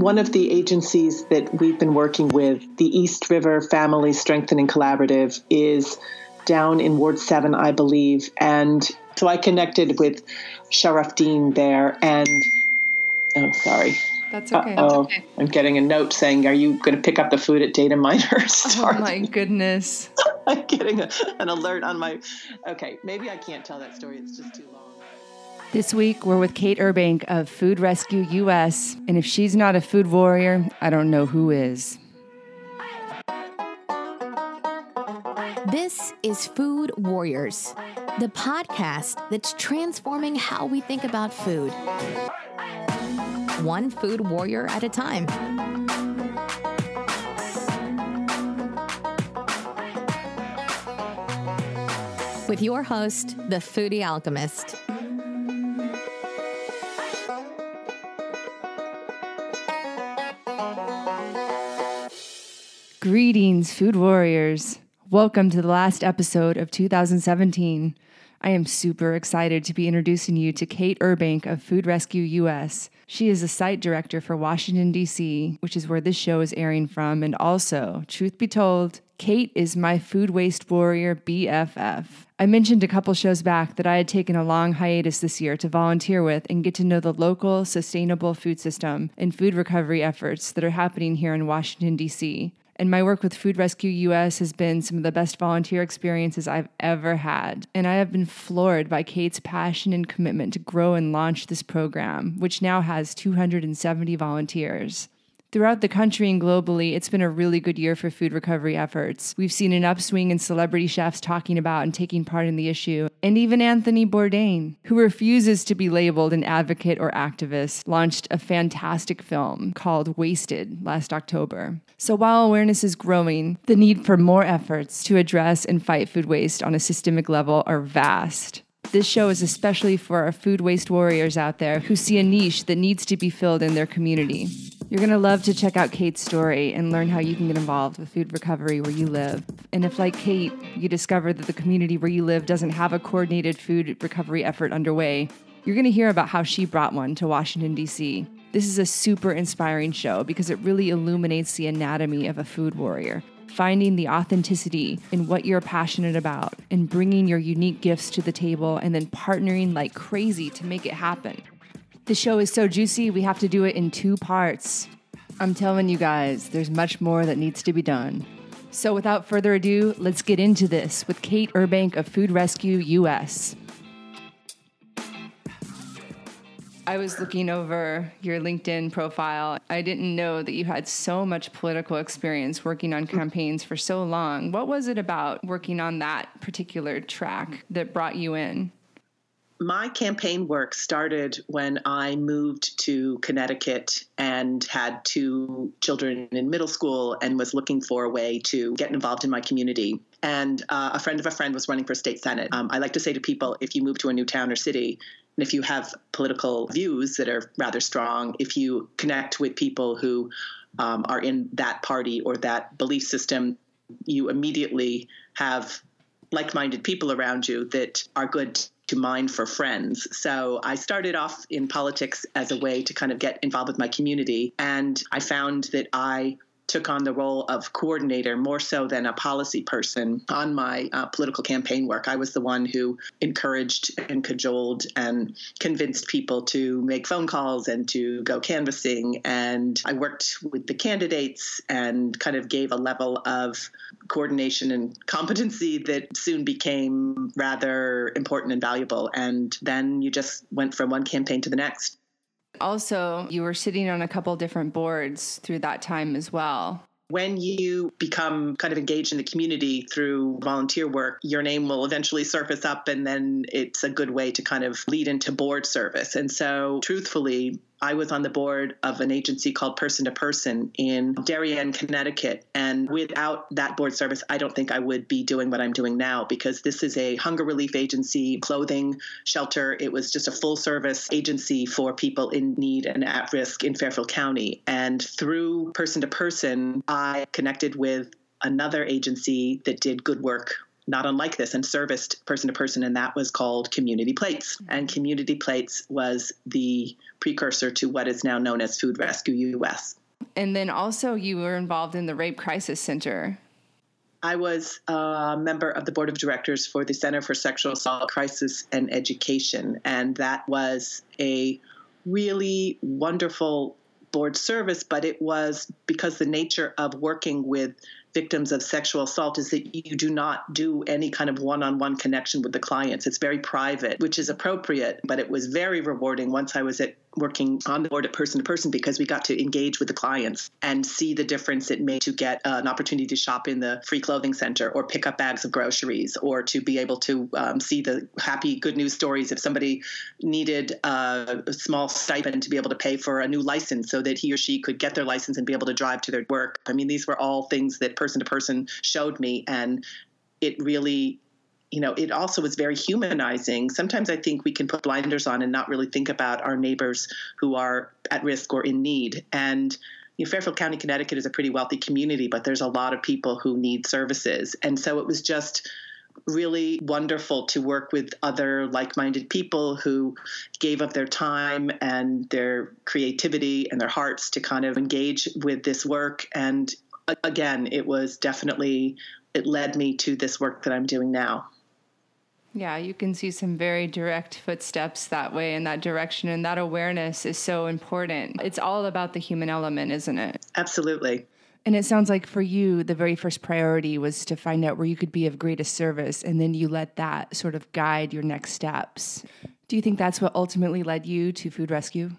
one of the agencies that we've been working with, the East River Family Strengthening Collaborative, is down in Ward 7, I believe. And so I connected with Sharaf Dean there and, oh, sorry. That's okay. Oh, okay. I'm getting a note saying, "Are you going to pick up the food at Data Miners?" Oh my goodness! I'm getting a, an alert on my. Okay, maybe I can't tell that story. It's just too long. This week, we're with Kate Urbank of Food Rescue US. And if she's not a food warrior, I don't know who is. This is Food Warriors, the podcast that's transforming how we think about food. One food warrior at a time. With your host, the Foodie Alchemist. Greetings, food warriors. Welcome to the last episode of 2017. I am super excited to be introducing you to Kate Urbank of Food Rescue US. She is the site director for Washington, D.C., which is where this show is airing from. And also, truth be told, Kate is my food waste warrior BFF. I mentioned a couple shows back that I had taken a long hiatus this year to volunteer with and get to know the local sustainable food system and food recovery efforts that are happening here in Washington, D.C. And my work with Food Rescue US has been some of the best volunteer experiences I've ever had. And I have been floored by Kate's passion and commitment to grow and launch this program, which now has 270 volunteers. Throughout the country and globally, it's been a really good year for food recovery efforts. We've seen an upswing in celebrity chefs talking about and taking part in the issue. And even Anthony Bourdain, who refuses to be labeled an advocate or activist, launched a fantastic film called Wasted last October. So while awareness is growing, the need for more efforts to address and fight food waste on a systemic level are vast. This show is especially for our food waste warriors out there who see a niche that needs to be filled in their community. You're going to love to check out Kate's story and learn how you can get involved with food recovery where you live. And if, like Kate, you discover that the community where you live doesn't have a coordinated food recovery effort underway, you're going to hear about how she brought one to Washington, D.C. This is a super inspiring show because it really illuminates the anatomy of a food warrior. Finding the authenticity in what you're passionate about and bringing your unique gifts to the table and then partnering like crazy to make it happen. The show is so juicy, we have to do it in two parts. I'm telling you guys, there's much more that needs to be done. So, without further ado, let's get into this with Kate Urbank of Food Rescue US. I was looking over your LinkedIn profile. I didn't know that you had so much political experience working on campaigns for so long. What was it about working on that particular track that brought you in? my campaign work started when I moved to Connecticut and had two children in middle school and was looking for a way to get involved in my community. And uh, a friend of a friend was running for state senate. Um, I like to say to people if you move to a new town or city, and if you have political views that are rather strong, if you connect with people who um, are in that party or that belief system, you immediately have like minded people around you that are good to mine for friends. So I started off in politics as a way to kind of get involved with my community. And I found that I took on the role of coordinator more so than a policy person on my uh, political campaign work. I was the one who encouraged and cajoled and convinced people to make phone calls and to go canvassing. And I worked with the candidates and kind of gave a level of coordination and competency that soon became rather important and valuable. And then you just went from one campaign to the next. Also, you were sitting on a couple different boards through that time as well. When you become kind of engaged in the community through volunteer work, your name will eventually surface up, and then it's a good way to kind of lead into board service. And so, truthfully, I was on the board of an agency called Person to Person in Darien, Connecticut. And without that board service, I don't think I would be doing what I'm doing now because this is a hunger relief agency, clothing, shelter. It was just a full service agency for people in need and at risk in Fairfield County. And through Person to Person, I connected with another agency that did good work not unlike this and serviced person to person, and that was called Community Plates. Mm-hmm. And Community Plates was the precursor to what is now known as Food Rescue US. And then also, you were involved in the Rape Crisis Center. I was a member of the board of directors for the Center for Sexual Assault Crisis and Education, and that was a really wonderful board service, but it was because the nature of working with victims of sexual assault is that you do not do any kind of one on one connection with the clients. It's very private, which is appropriate, but it was very rewarding once I was at working on the board at person to person because we got to engage with the clients and see the difference it made to get uh, an opportunity to shop in the free clothing center or pick up bags of groceries or to be able to um, see the happy good news stories if somebody needed uh, a small stipend to be able to pay for a new license so that he or she could get their license and be able to drive to their work. I mean, these were all things that person to person showed me and it really you know, it also was very humanizing. Sometimes I think we can put blinders on and not really think about our neighbors who are at risk or in need. And you know, Fairfield County, Connecticut is a pretty wealthy community, but there's a lot of people who need services. And so it was just really wonderful to work with other like minded people who gave up their time and their creativity and their hearts to kind of engage with this work. And again, it was definitely, it led me to this work that I'm doing now. Yeah, you can see some very direct footsteps that way in that direction. And that awareness is so important. It's all about the human element, isn't it? Absolutely. And it sounds like for you, the very first priority was to find out where you could be of greatest service. And then you let that sort of guide your next steps. Do you think that's what ultimately led you to Food Rescue?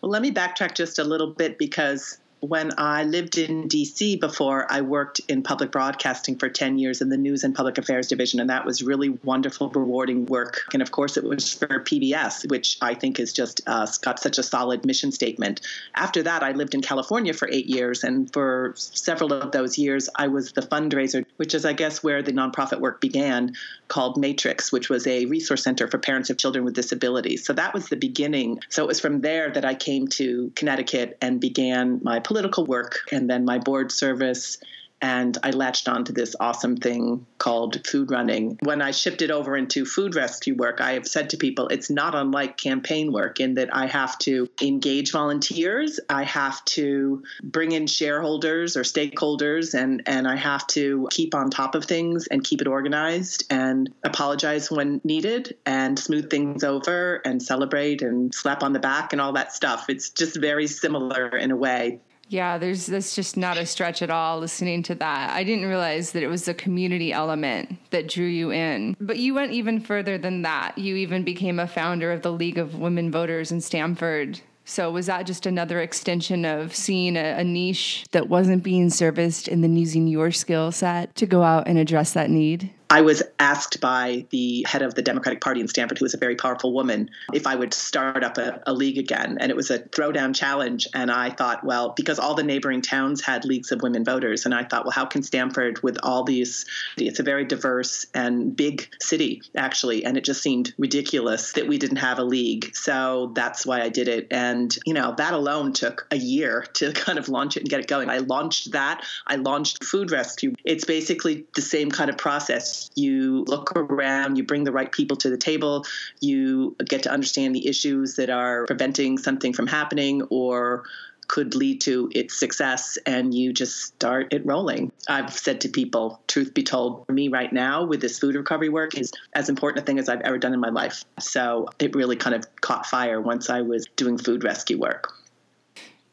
Well, let me backtrack just a little bit because when I lived in DC before, I worked in public broadcasting for 10 years in the News and Public Affairs Division, and that was really wonderful, rewarding work. And of course, it was for PBS, which I think is just uh, got such a solid mission statement. After that, I lived in California for eight years, and for several of those years, I was the fundraiser, which is, I guess, where the nonprofit work began, called Matrix, which was a resource center for parents of children with disabilities. So that was the beginning. So it was from there that I came to Connecticut and began my political work and then my board service and I latched onto this awesome thing called food running. When I shifted over into food rescue work, I have said to people it's not unlike campaign work in that I have to engage volunteers, I have to bring in shareholders or stakeholders, and, and I have to keep on top of things and keep it organized and apologize when needed and smooth things over and celebrate and slap on the back and all that stuff. It's just very similar in a way. Yeah, there's that's just not a stretch at all listening to that. I didn't realize that it was the community element that drew you in. But you went even further than that. You even became a founder of the League of Women Voters in Stamford. So was that just another extension of seeing a, a niche that wasn't being serviced and then using your skill set to go out and address that need? I was asked by the head of the Democratic Party in Stamford, who was a very powerful woman, if I would start up a, a, league again. And it was a throwdown challenge. And I thought, well, because all the neighboring towns had leagues of women voters. And I thought, well, how can Stamford, with all these, it's a very diverse and big city, actually. And it just seemed ridiculous that we didn't have a league. So that's why I did it. And, you know, that alone took a year to kind of launch it and get it going. I launched that. I launched Food Rescue. It's basically the same kind of process you look around, you bring the right people to the table, you get to understand the issues that are preventing something from happening or could lead to its success and you just start it rolling. I've said to people, truth be told, for me right now with this food recovery work is as important a thing as I've ever done in my life. So it really kind of caught fire once I was doing food rescue work.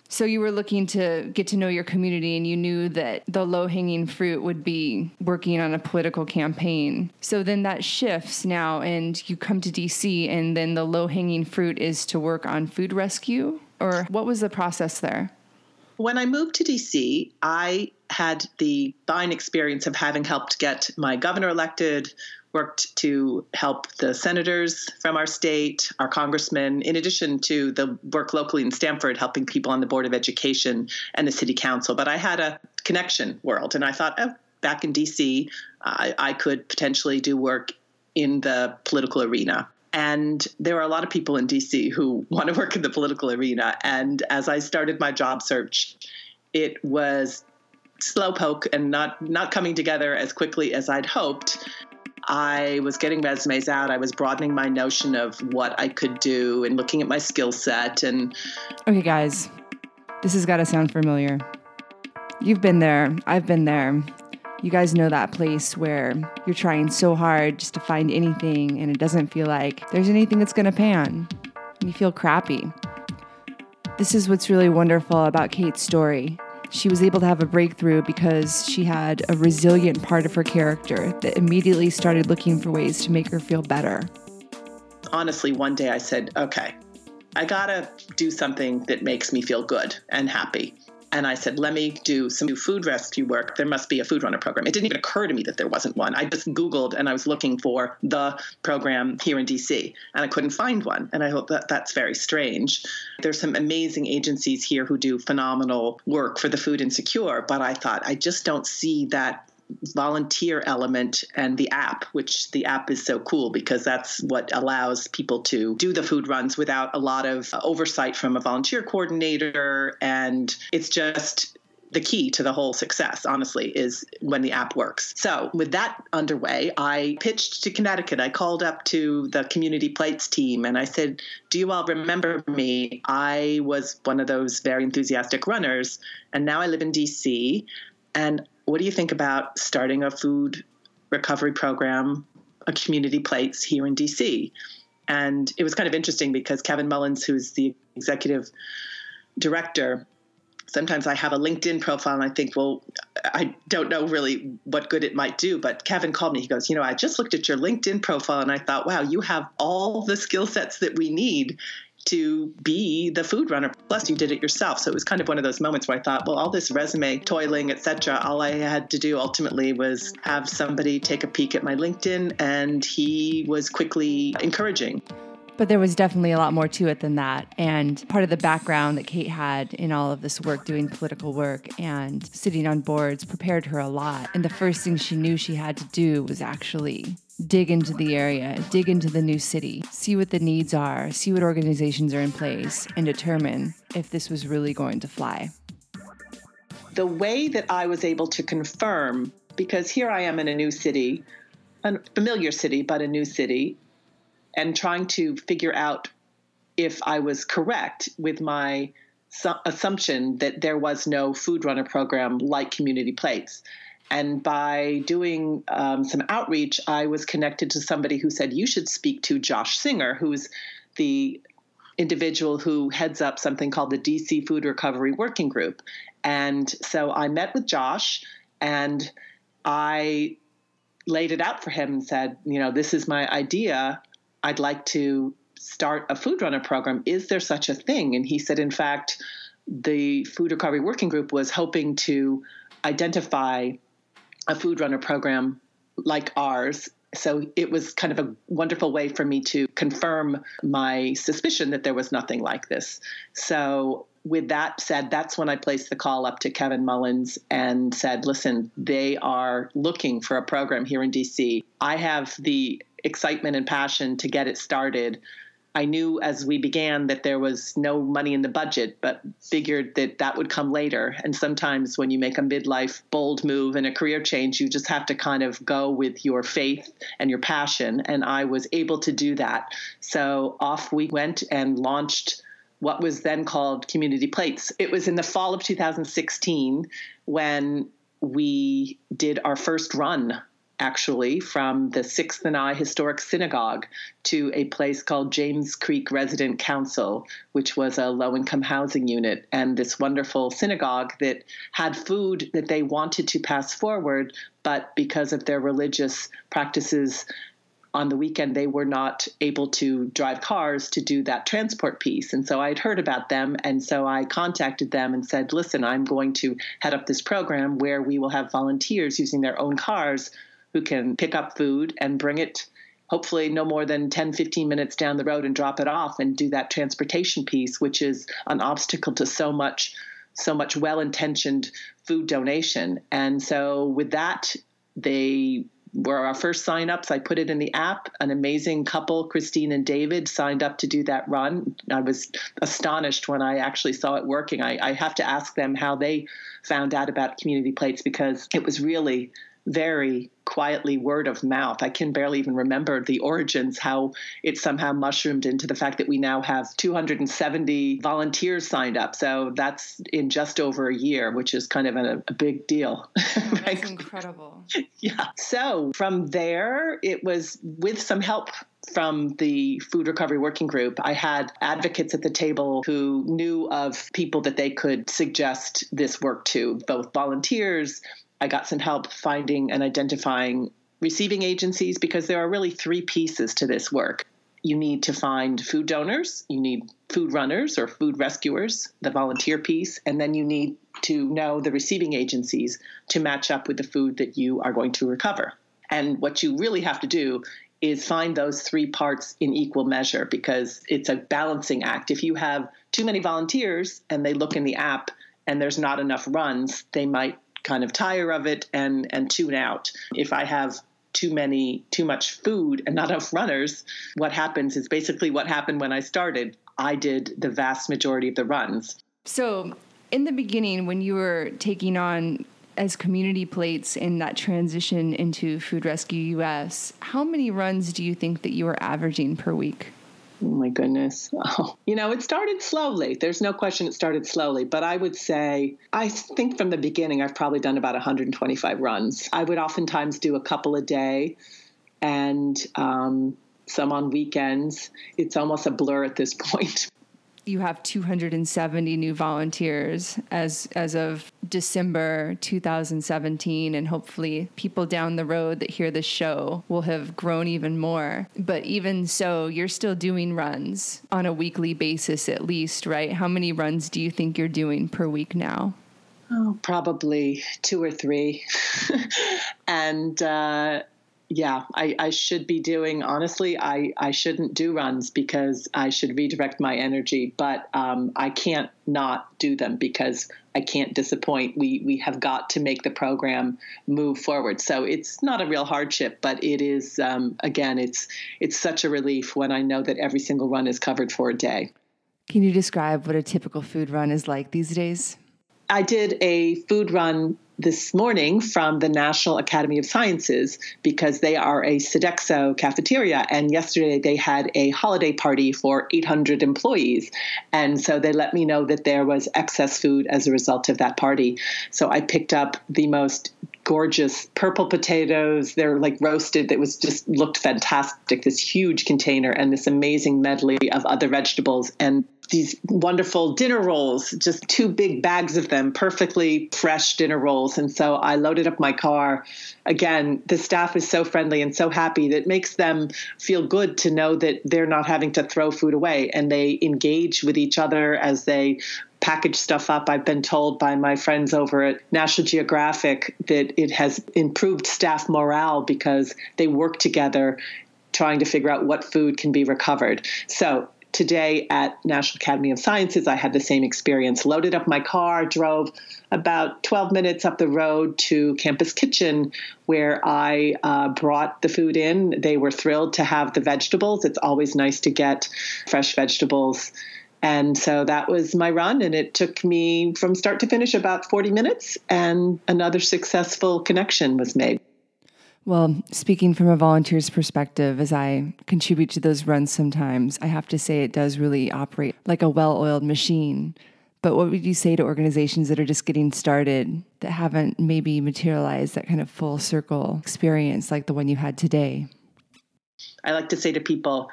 So you were looking to get to know your community and you knew that the low hanging fruit would be working on a political campaign. So then that shifts now and you come to DC and then the low hanging fruit is to work on food rescue or what was the process there? When I moved to DC, I had the fine experience of having helped get my governor elected, worked to help the senators from our state, our congressmen, in addition to the work locally in Stamford, helping people on the Board of Education and the City Council. But I had a connection world, and I thought, oh, back in DC, I, I could potentially do work in the political arena. And there are a lot of people in DC who want to work in the political arena. And as I started my job search, it was slowpoke and not not coming together as quickly as I'd hoped. I was getting resumes out. I was broadening my notion of what I could do and looking at my skill set. And okay, guys, this has got to sound familiar. You've been there. I've been there. You guys know that place where you're trying so hard just to find anything and it doesn't feel like there's anything that's going to pan. You feel crappy. This is what's really wonderful about Kate's story. She was able to have a breakthrough because she had a resilient part of her character that immediately started looking for ways to make her feel better. Honestly, one day I said, okay, I gotta do something that makes me feel good and happy. And I said, let me do some food rescue work. There must be a food runner program. It didn't even occur to me that there wasn't one. I just Googled and I was looking for the program here in DC and I couldn't find one. And I hope that that's very strange. There's some amazing agencies here who do phenomenal work for the food insecure, but I thought I just don't see that volunteer element and the app, which the app is so cool because that's what allows people to do the food runs without a lot of oversight from a volunteer coordinator. And it's just the key to the whole success, honestly, is when the app works. So, with that underway, I pitched to Connecticut. I called up to the Community Plates team and I said, Do you all remember me? I was one of those very enthusiastic runners, and now I live in DC. And what do you think about starting a food recovery program, a community plates here in DC? And it was kind of interesting because Kevin Mullins, who's the executive director, sometimes I have a LinkedIn profile and I think, well, I don't know really what good it might do. But Kevin called me. He goes, You know, I just looked at your LinkedIn profile and I thought, wow, you have all the skill sets that we need to be the food runner. Plus, you did it yourself. So it was kind of one of those moments where I thought, well, all this resume toiling, etc. All I had to do ultimately was have somebody take a peek at my LinkedIn, and he was quickly encouraging. But there was definitely a lot more to it than that. And part of the background that Kate had in all of this work, doing political work and sitting on boards, prepared her a lot. And the first thing she knew she had to do was actually dig into the area, dig into the new city, see what the needs are, see what organizations are in place, and determine if this was really going to fly. The way that I was able to confirm, because here I am in a new city, a familiar city, but a new city, and trying to figure out if I was correct with my assumption that there was no food runner program like Community Plates. And by doing um, some outreach, I was connected to somebody who said, You should speak to Josh Singer, who's the individual who heads up something called the DC Food Recovery Working Group. And so I met with Josh and I laid it out for him and said, You know, this is my idea. I'd like to start a food runner program. Is there such a thing? And he said, In fact, the Food Recovery Working Group was hoping to identify a food runner program like ours. So it was kind of a wonderful way for me to confirm my suspicion that there was nothing like this. So with that said, that's when I placed the call up to Kevin Mullins and said, listen, they are looking for a program here in DC. I have the excitement and passion to get it started. I knew as we began that there was no money in the budget, but figured that that would come later. And sometimes when you make a midlife bold move and a career change, you just have to kind of go with your faith and your passion. And I was able to do that. So off we went and launched what was then called Community Plates. It was in the fall of 2016 when we did our first run actually from the Sixth and I Historic Synagogue to a place called James Creek Resident Council, which was a low income housing unit, and this wonderful synagogue that had food that they wanted to pass forward, but because of their religious practices, on the weekend they were not able to drive cars to do that transport piece. And so i'd heard about them and so i contacted them and said listen i'm going to head up this program where we will have volunteers using their own cars who can pick up food and bring it hopefully no more than 10 15 minutes down the road and drop it off and do that transportation piece which is an obstacle to so much so much well-intentioned food donation. And so with that they were our first signups. I put it in the app. An amazing couple, Christine and David, signed up to do that run. I was astonished when I actually saw it working. I, I have to ask them how they found out about community plates because it was really very quietly word of mouth. I can barely even remember the origins, how it somehow mushroomed into the fact that we now have 270 volunteers signed up. So that's in just over a year, which is kind of a, a big deal. Oh, that's incredible. yeah. So from there, it was with some help from the food recovery working group, I had advocates at the table who knew of people that they could suggest this work to, both volunteers. I got some help finding and identifying receiving agencies because there are really three pieces to this work. You need to find food donors, you need food runners or food rescuers, the volunteer piece, and then you need to know the receiving agencies to match up with the food that you are going to recover. And what you really have to do is find those three parts in equal measure because it's a balancing act. If you have too many volunteers and they look in the app and there's not enough runs, they might kind of tire of it and and tune out. If I have too many too much food and not enough runners, what happens is basically what happened when I started. I did the vast majority of the runs. So, in the beginning when you were taking on as community plates in that transition into Food Rescue US, how many runs do you think that you were averaging per week? Oh my goodness. Oh. You know, it started slowly. There's no question it started slowly, but I would say, I think from the beginning, I've probably done about 125 runs. I would oftentimes do a couple a day and um, some on weekends. It's almost a blur at this point you have 270 new volunteers as as of December 2017 and hopefully people down the road that hear this show will have grown even more. But even so you're still doing runs on a weekly basis at least right? How many runs do you think you're doing per week now? Oh, probably two or three. and uh, yeah, I, I should be doing, honestly, I, I shouldn't do runs because I should redirect my energy, but um, I can't not do them because I can't disappoint. We, we have got to make the program move forward. So it's not a real hardship, but it is, um, again, it's, it's such a relief when I know that every single run is covered for a day. Can you describe what a typical food run is like these days? I did a food run this morning from the National Academy of Sciences because they are a Sodexo cafeteria. And yesterday they had a holiday party for 800 employees. And so they let me know that there was excess food as a result of that party. So I picked up the most gorgeous purple potatoes. They're like roasted. That was just looked fantastic. This huge container and this amazing medley of other vegetables. And these wonderful dinner rolls, just two big bags of them, perfectly fresh dinner rolls. And so I loaded up my car. Again, the staff is so friendly and so happy that makes them feel good to know that they're not having to throw food away and they engage with each other as they package stuff up. I've been told by my friends over at National Geographic that it has improved staff morale because they work together trying to figure out what food can be recovered. So today at National Academy of Sciences, I had the same experience. Loaded up my car, drove about 12 minutes up the road to Campus Kitchen, where I uh, brought the food in. They were thrilled to have the vegetables. It's always nice to get fresh vegetables. And so that was my run, and it took me from start to finish about 40 minutes, and another successful connection was made. Well, speaking from a volunteer's perspective, as I contribute to those runs sometimes, I have to say it does really operate like a well oiled machine. But what would you say to organizations that are just getting started that haven't maybe materialized that kind of full circle experience like the one you had today? I like to say to people,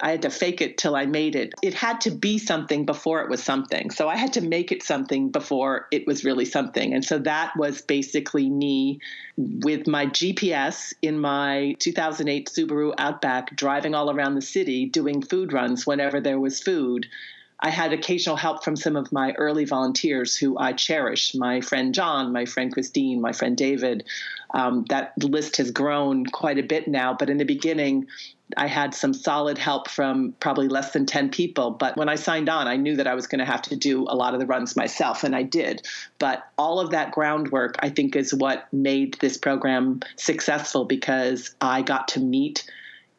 I had to fake it till I made it. It had to be something before it was something. So I had to make it something before it was really something. And so that was basically me with my GPS in my 2008 Subaru Outback driving all around the city doing food runs whenever there was food. I had occasional help from some of my early volunteers who I cherish my friend John, my friend Christine, my friend David. Um, that list has grown quite a bit now, but in the beginning, I had some solid help from probably less than 10 people. But when I signed on, I knew that I was going to have to do a lot of the runs myself, and I did. But all of that groundwork, I think, is what made this program successful because I got to meet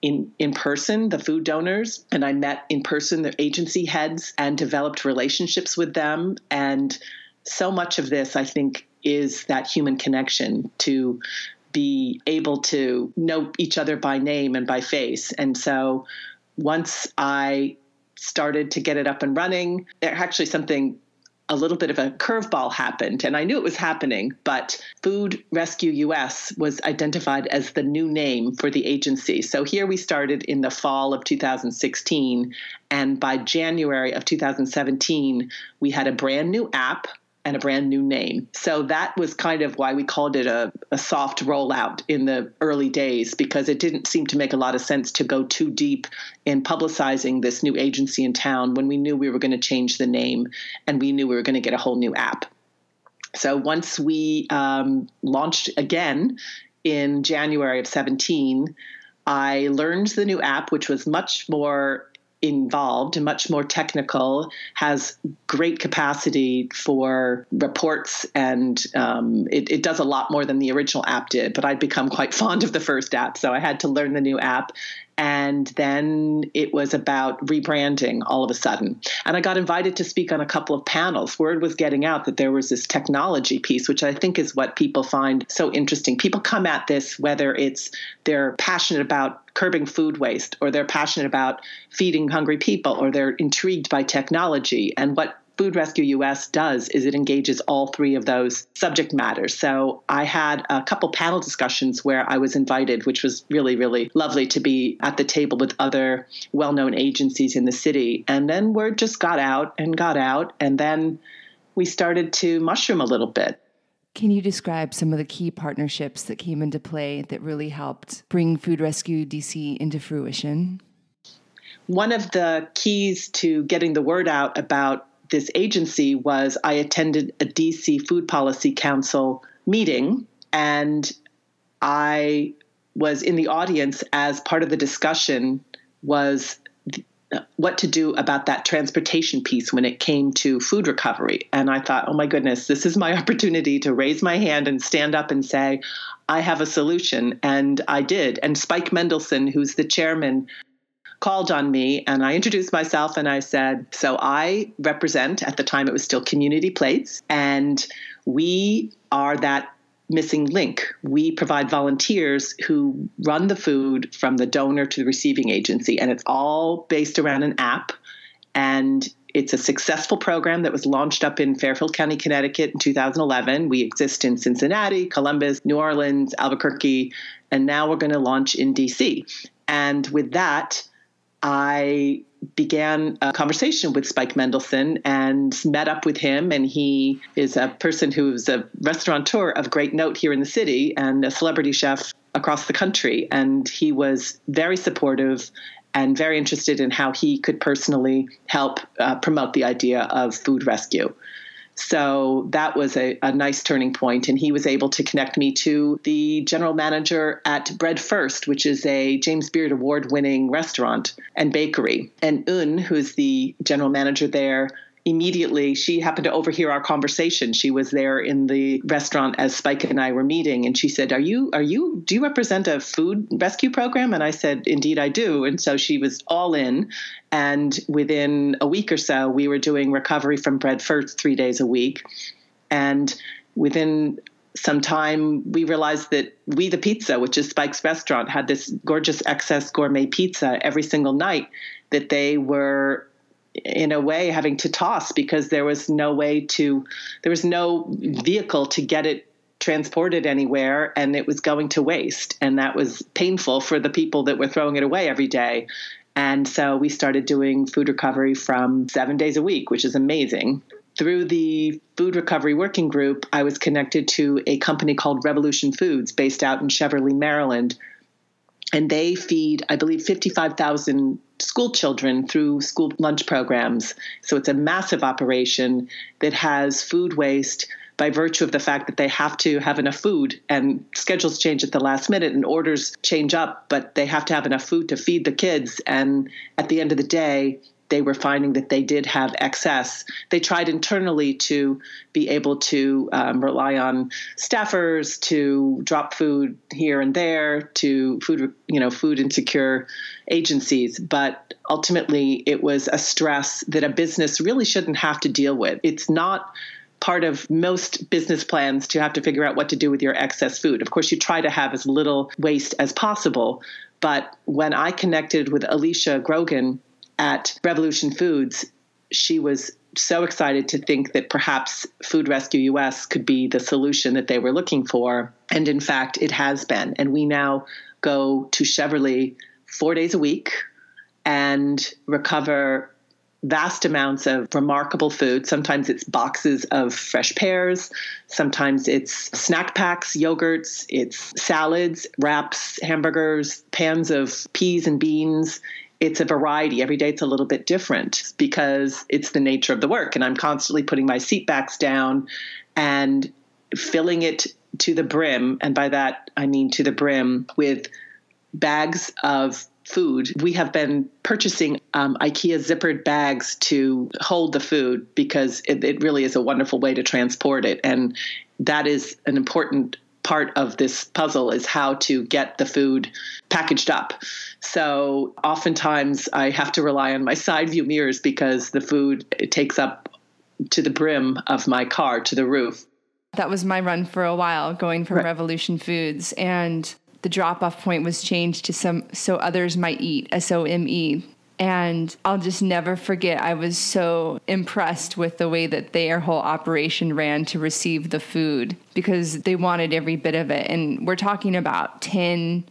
in, in person the food donors and I met in person the agency heads and developed relationships with them. And so much of this, I think, is that human connection to be able to know each other by name and by face. And so once I started to get it up and running, there actually something a little bit of a curveball happened, and I knew it was happening, but Food Rescue US was identified as the new name for the agency. So here we started in the fall of 2016, and by January of 2017, we had a brand new app and a brand new name. So that was kind of why we called it a, a soft rollout in the early days because it didn't seem to make a lot of sense to go too deep in publicizing this new agency in town when we knew we were going to change the name and we knew we were going to get a whole new app. So once we um, launched again in January of 17, I learned the new app, which was much more involved much more technical, has great capacity for reports, and um, it, it, does a lot more than the original app did. But I'd become quite fond of the first app, so I had to learn the new app. And then it was about rebranding all of a sudden. And I got invited to speak on a couple of panels. Word was getting out that there was this technology piece, which I think is what people find so interesting. People come at this whether it's they're passionate about curbing food waste or they're passionate about feeding hungry people or they're intrigued by technology. And what Food Rescue US does is it engages all three of those subject matters. So I had a couple panel discussions where I was invited, which was really, really lovely to be at the table with other well known agencies in the city. And then word just got out and got out. And then we started to mushroom a little bit. Can you describe some of the key partnerships that came into play that really helped bring Food Rescue DC into fruition? One of the keys to getting the word out about this agency was I attended a DC Food Policy Council meeting and I was in the audience as part of the discussion was what to do about that transportation piece when it came to food recovery. And I thought, oh my goodness, this is my opportunity to raise my hand and stand up and say, I have a solution. And I did. And Spike Mendelsohn, who's the chairman called on me and I introduced myself and I said, So I represent, at the time it was still Community Plates, and we are that missing link. We provide volunteers who run the food from the donor to the receiving agency, and it's all based around an app. And it's a successful program that was launched up in Fairfield County, Connecticut in 2011. We exist in Cincinnati, Columbus, New Orleans, Albuquerque, and now we're going to launch in DC. And with that, I began a conversation with Spike Mendelsohn and met up with him. And he is a person who's a restaurateur of great note here in the city and a celebrity chef across the country. And he was very supportive and very interested in how he could personally help uh, promote the idea of food rescue. So that was a, a nice turning point, and he was able to connect me to the general manager at Bread Furst, which is a James Beard Award winning restaurant and bakery. And Un, who's the general manager there, immediately she happened to overhear our conversation. She was there in the restaurant as spike and i were meeting and she said are you are you do you represent a food rescue program? And i said indeed i do. And so she was all in and within a week or so we were doing recovery from Bread Furst three days a week. And within some time we realized that We the Pizza which is spike's restaurant had this gorgeous excess gourmet pizza every single night that they were in a way having to toss because there was no way to there was no vehicle to get it transported anywhere and it was going to waste. And that was painful for the people that were throwing it away every day. And so we started doing food recovery from 7 days a week which is amazing. Through the food recovery working group i was connected to a company called revolution foods based out in cheverly maryland and they feed, I believe, 55,000 school children through school lunch programs. So it's a massive operation that has food waste by virtue of the fact that they have to have enough food and schedules change at the last minute and orders change up, but they have to have enough food to feed the kids. And at the end of the day, they were finding that they did have excess. They tried internally to be able to um, rely on staffers to drop food here and there to food, you know, food insecure agencies. But ultimately, it was a stress that a business really shouldn't have to deal with. It's not part of most business plans to have to figure out what to do with your excess food. Of course, you try to have as little waste as possible. But when I connected with Alicia Grogan at Revolution Foods, she was so excited to think that perhaps Food Rescue US could be the solution that they were looking for. And in fact, it has been. And we now go to Cheverly four days a week and recover vast amounts of remarkable food. Sometimes it's boxes of fresh pears, sometimes it's snack packs, yogurts, it's salads, wraps, hamburgers, pans of peas and beans. It's a variety. Every day it's a little bit different because it's the nature of the work. And I'm constantly putting my seat backs down and filling it to the brim. And by that, I mean to the brim with bags of food. We have been purchasing um, IKEA zippered bags to hold the food because it, it really is a wonderful way to transport it. And that is an important part of this puzzle is how to get the food packaged up. So oftentimes I have to rely on my side view mirrors because the food it takes up to the brim of my car to the roof. That was my run for a while going from right. Revolution Foods and the drop off point was changed to some so others might eat S O M E. And I'll just never forget, I was so impressed with the way that their whole operation ran to receive the food because they wanted every bit of it. And we're talking about 10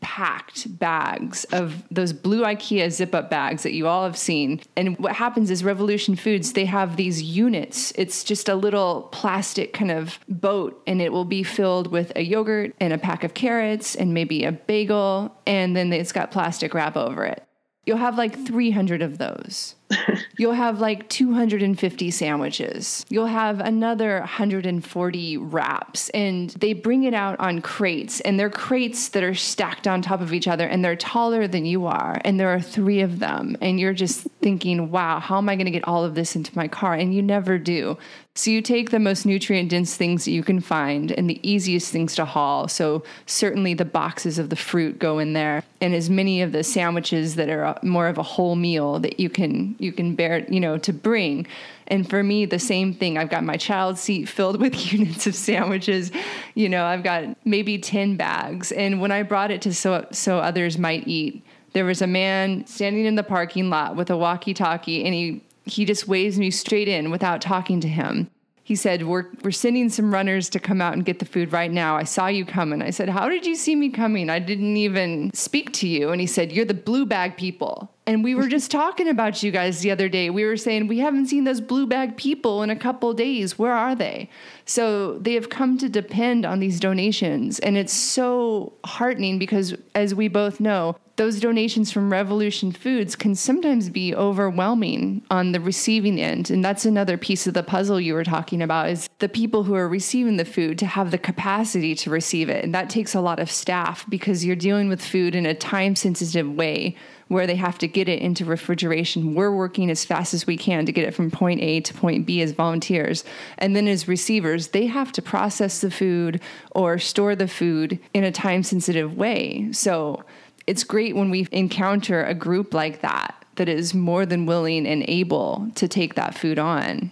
packed bags of those blue IKEA zip up bags that you all have seen. And what happens is Revolution Foods, they have these units. It's just a little plastic kind of boat, and it will be filled with a yogurt and a pack of carrots and maybe a bagel, and then it's got plastic wrap over it. You'll have like 300 of those. You'll have like 250 sandwiches. You'll have another 140 wraps. And they bring it out on crates, and they're crates that are stacked on top of each other, and they're taller than you are. And there are three of them. And you're just thinking, wow, how am I going to get all of this into my car? And you never do. So you take the most nutrient dense things that you can find and the easiest things to haul. So certainly the boxes of the fruit go in there and as many of the sandwiches that are more of a whole meal that you can you can bear, you know, to bring. And for me, the same thing. I've got my child seat filled with units of sandwiches. You know, I've got maybe 10 bags. And when I brought it to so so others might eat, there was a man standing in the parking lot with a walkie-talkie and he he just waves me straight in without talking to him. He said, we're, we're sending some runners to come out and get the food right now. I saw you coming. I said, How did you see me coming? I didn't even speak to you. And he said, You're the blue bag people. And we were just talking about you guys the other day. We were saying, We haven't seen those blue bag people in a couple days. Where are they? So they have come to depend on these donations. And it's so heartening because, as we both know, those donations from Revolution Foods can sometimes be overwhelming on the receiving end. And that's another piece of the puzzle you were talking about is the people who are receiving the food to have the capacity to receive it. And that takes a lot of staff because you're dealing with food in a time sensitive way where they have to get it into refrigeration. We're working as fast as we can to get it from point A to point B as volunteers. And then as receivers, they have to process the food or store the food in a time sensitive way. So it's great when we encounter a group like that that is more than willing and able to take that food on.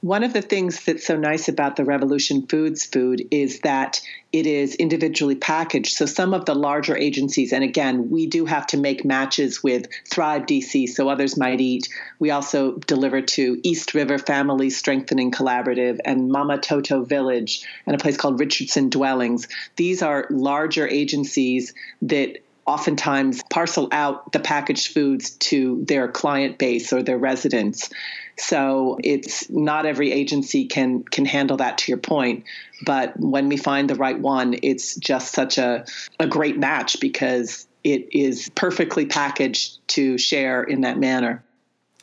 One of the things that's so nice about the Revolution Foods food is that it is individually packaged. So some of the larger agencies, and again, we do have to make matches with Thrive DC so others might eat. We also deliver to East River Family Strengthening Collaborative and Mama Toto Village and a place called Richardson Dwellings. These are larger agencies that oftentimes parcel out the packaged foods to their client base or their residents. So it's not every agency can can handle that to your point. But when we find the right one, it's just such a, a great match because it is perfectly packaged to share in that manner.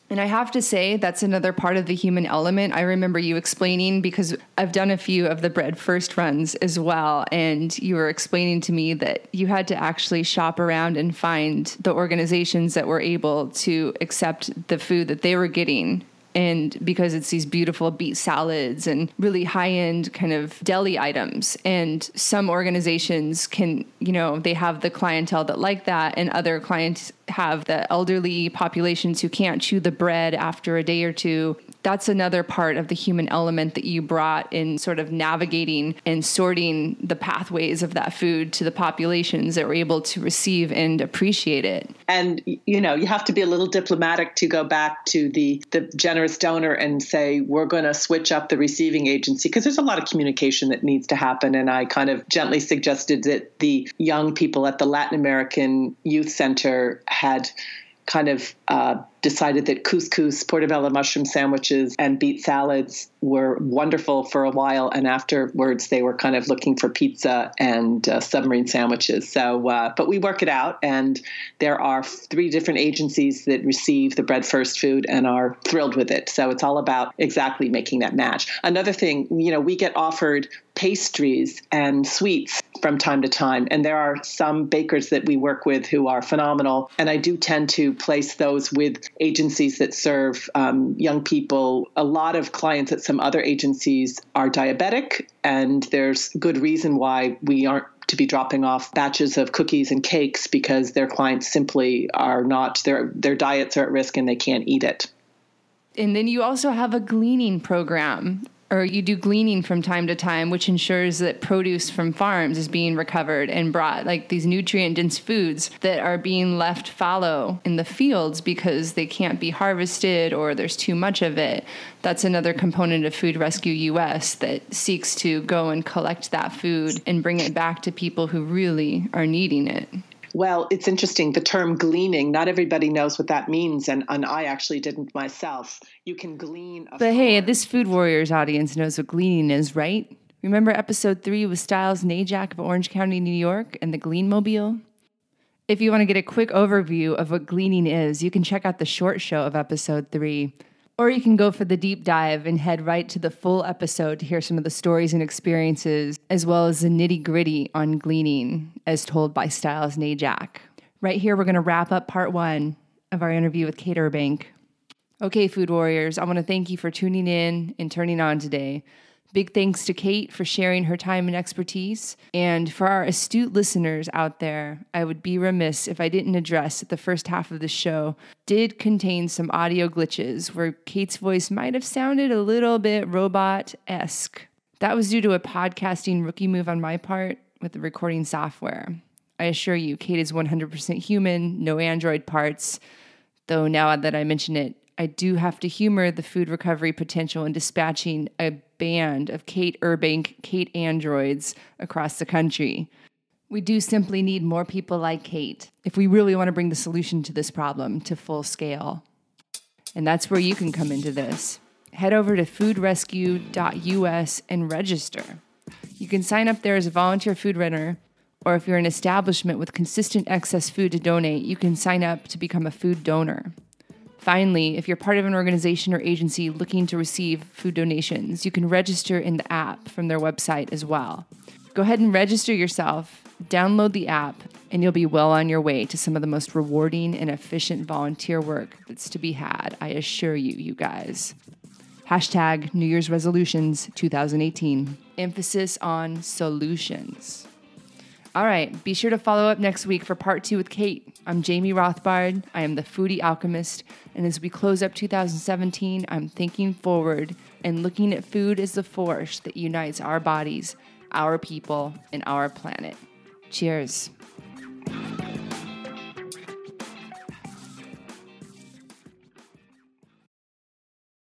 And I have to say, that's another part of the human element. I remember you explaining because I've done a few of the Bread Furst runs as well. And you were explaining to me that you had to actually shop around and find the organizations that were able to accept the food that they were getting and because it's these beautiful beet salads and really high end kind of deli items. And some organizations can, you know, they have the clientele that like that, and other clients have the elderly populations who can't chew the bread after a day or two. That's another part of the human element that you brought in sort of navigating and sorting the pathways of that food to the populations that were able to receive and appreciate it. And you know, you have to be a little diplomatic to go back to the the generous donor and say we're going to switch up the receiving agency because there's a lot of communication that needs to happen and I kind of gently suggested that the young people at the Latin American Youth Center had kind of uh, decided that couscous, portobello mushroom sandwiches, and beet salads were wonderful for a while. And afterwards, they were kind of looking for pizza and uh, submarine sandwiches. So, uh, but we work it out. And there are three different agencies that receive the Bread Furst food and are thrilled with it. So it's all about exactly making that match. Another thing, you know, we get offered pastries and sweets from time to time. And there are some bakers that we work with who are phenomenal. And I do tend to place those with agencies that serve um, young people. A lot of clients at some other agencies are diabetic, and there's good reason why we aren't to be dropping off batches of cookies and cakes because their clients simply are not their their diets are at risk and they can't eat it. And then you also have a gleaning program or you do gleaning from time to time, which ensures that produce from farms is being recovered and brought, like these nutrient dense foods that are being left fallow in the fields because they can't be harvested or there's too much of it. That's another component of Food Rescue US that seeks to go and collect that food and bring it back to people who really are needing it. Well, it's interesting. The term gleaning, not everybody knows what that means, and, and I actually didn't myself. You can glean. but farm. hey, this Food Warriors audience knows what gleaning is, right? Remember episode three with Stiles Najak of Orange County, New York, and the Glean Mobile? If you want to get a quick overview of what gleaning is, you can check out the short show of episode three. Or you can go for the deep dive and head right to the full episode to hear some of the stories and experiences, as well as the nitty gritty on gleaning, as told by Stiles Najak. Right here, we're going to wrap up part one of our interview with Kate Urbank. Okay, food warriors, I want to thank you for tuning in and turning on today. Big thanks to Kate for sharing her time and expertise. And for our astute listeners out there, I would be remiss if I didn't address that the first half of the show did contain some audio glitches where Kate's voice might have sounded a little bit robot esque. That was due to a podcasting rookie move on my part with the recording software. I assure you, Kate is 100% human, no Android parts. Though now that I mention it, I do have to humor the food recovery potential in dispatching a band of Kate Urbank, Kate androids across the country. We do simply need more people like Kate if we really want to bring the solution to this problem to full scale. And that's where you can come into this. Head over to foodrescue.us and register. You can sign up there as a volunteer food runner, or if you're an establishment with consistent excess food to donate, you can sign up to become a food donor. Finally, if you're part of an organization or agency looking to receive food donations, you can register in the app from their website as well. Go ahead and register yourself, download the app, and you'll be well on your way to some of the most rewarding and efficient volunteer work that's to be had, I assure you, you guys. Hashtag New Year's Resolutions 2018. Emphasis on solutions. All right, be sure to follow up next week for part two with Kate. I'm Jamie Rothbard. I am the foodie alchemist. And as we close up 2017, I'm thinking forward and looking at food as the force that unites our bodies, our people, and our planet. Cheers.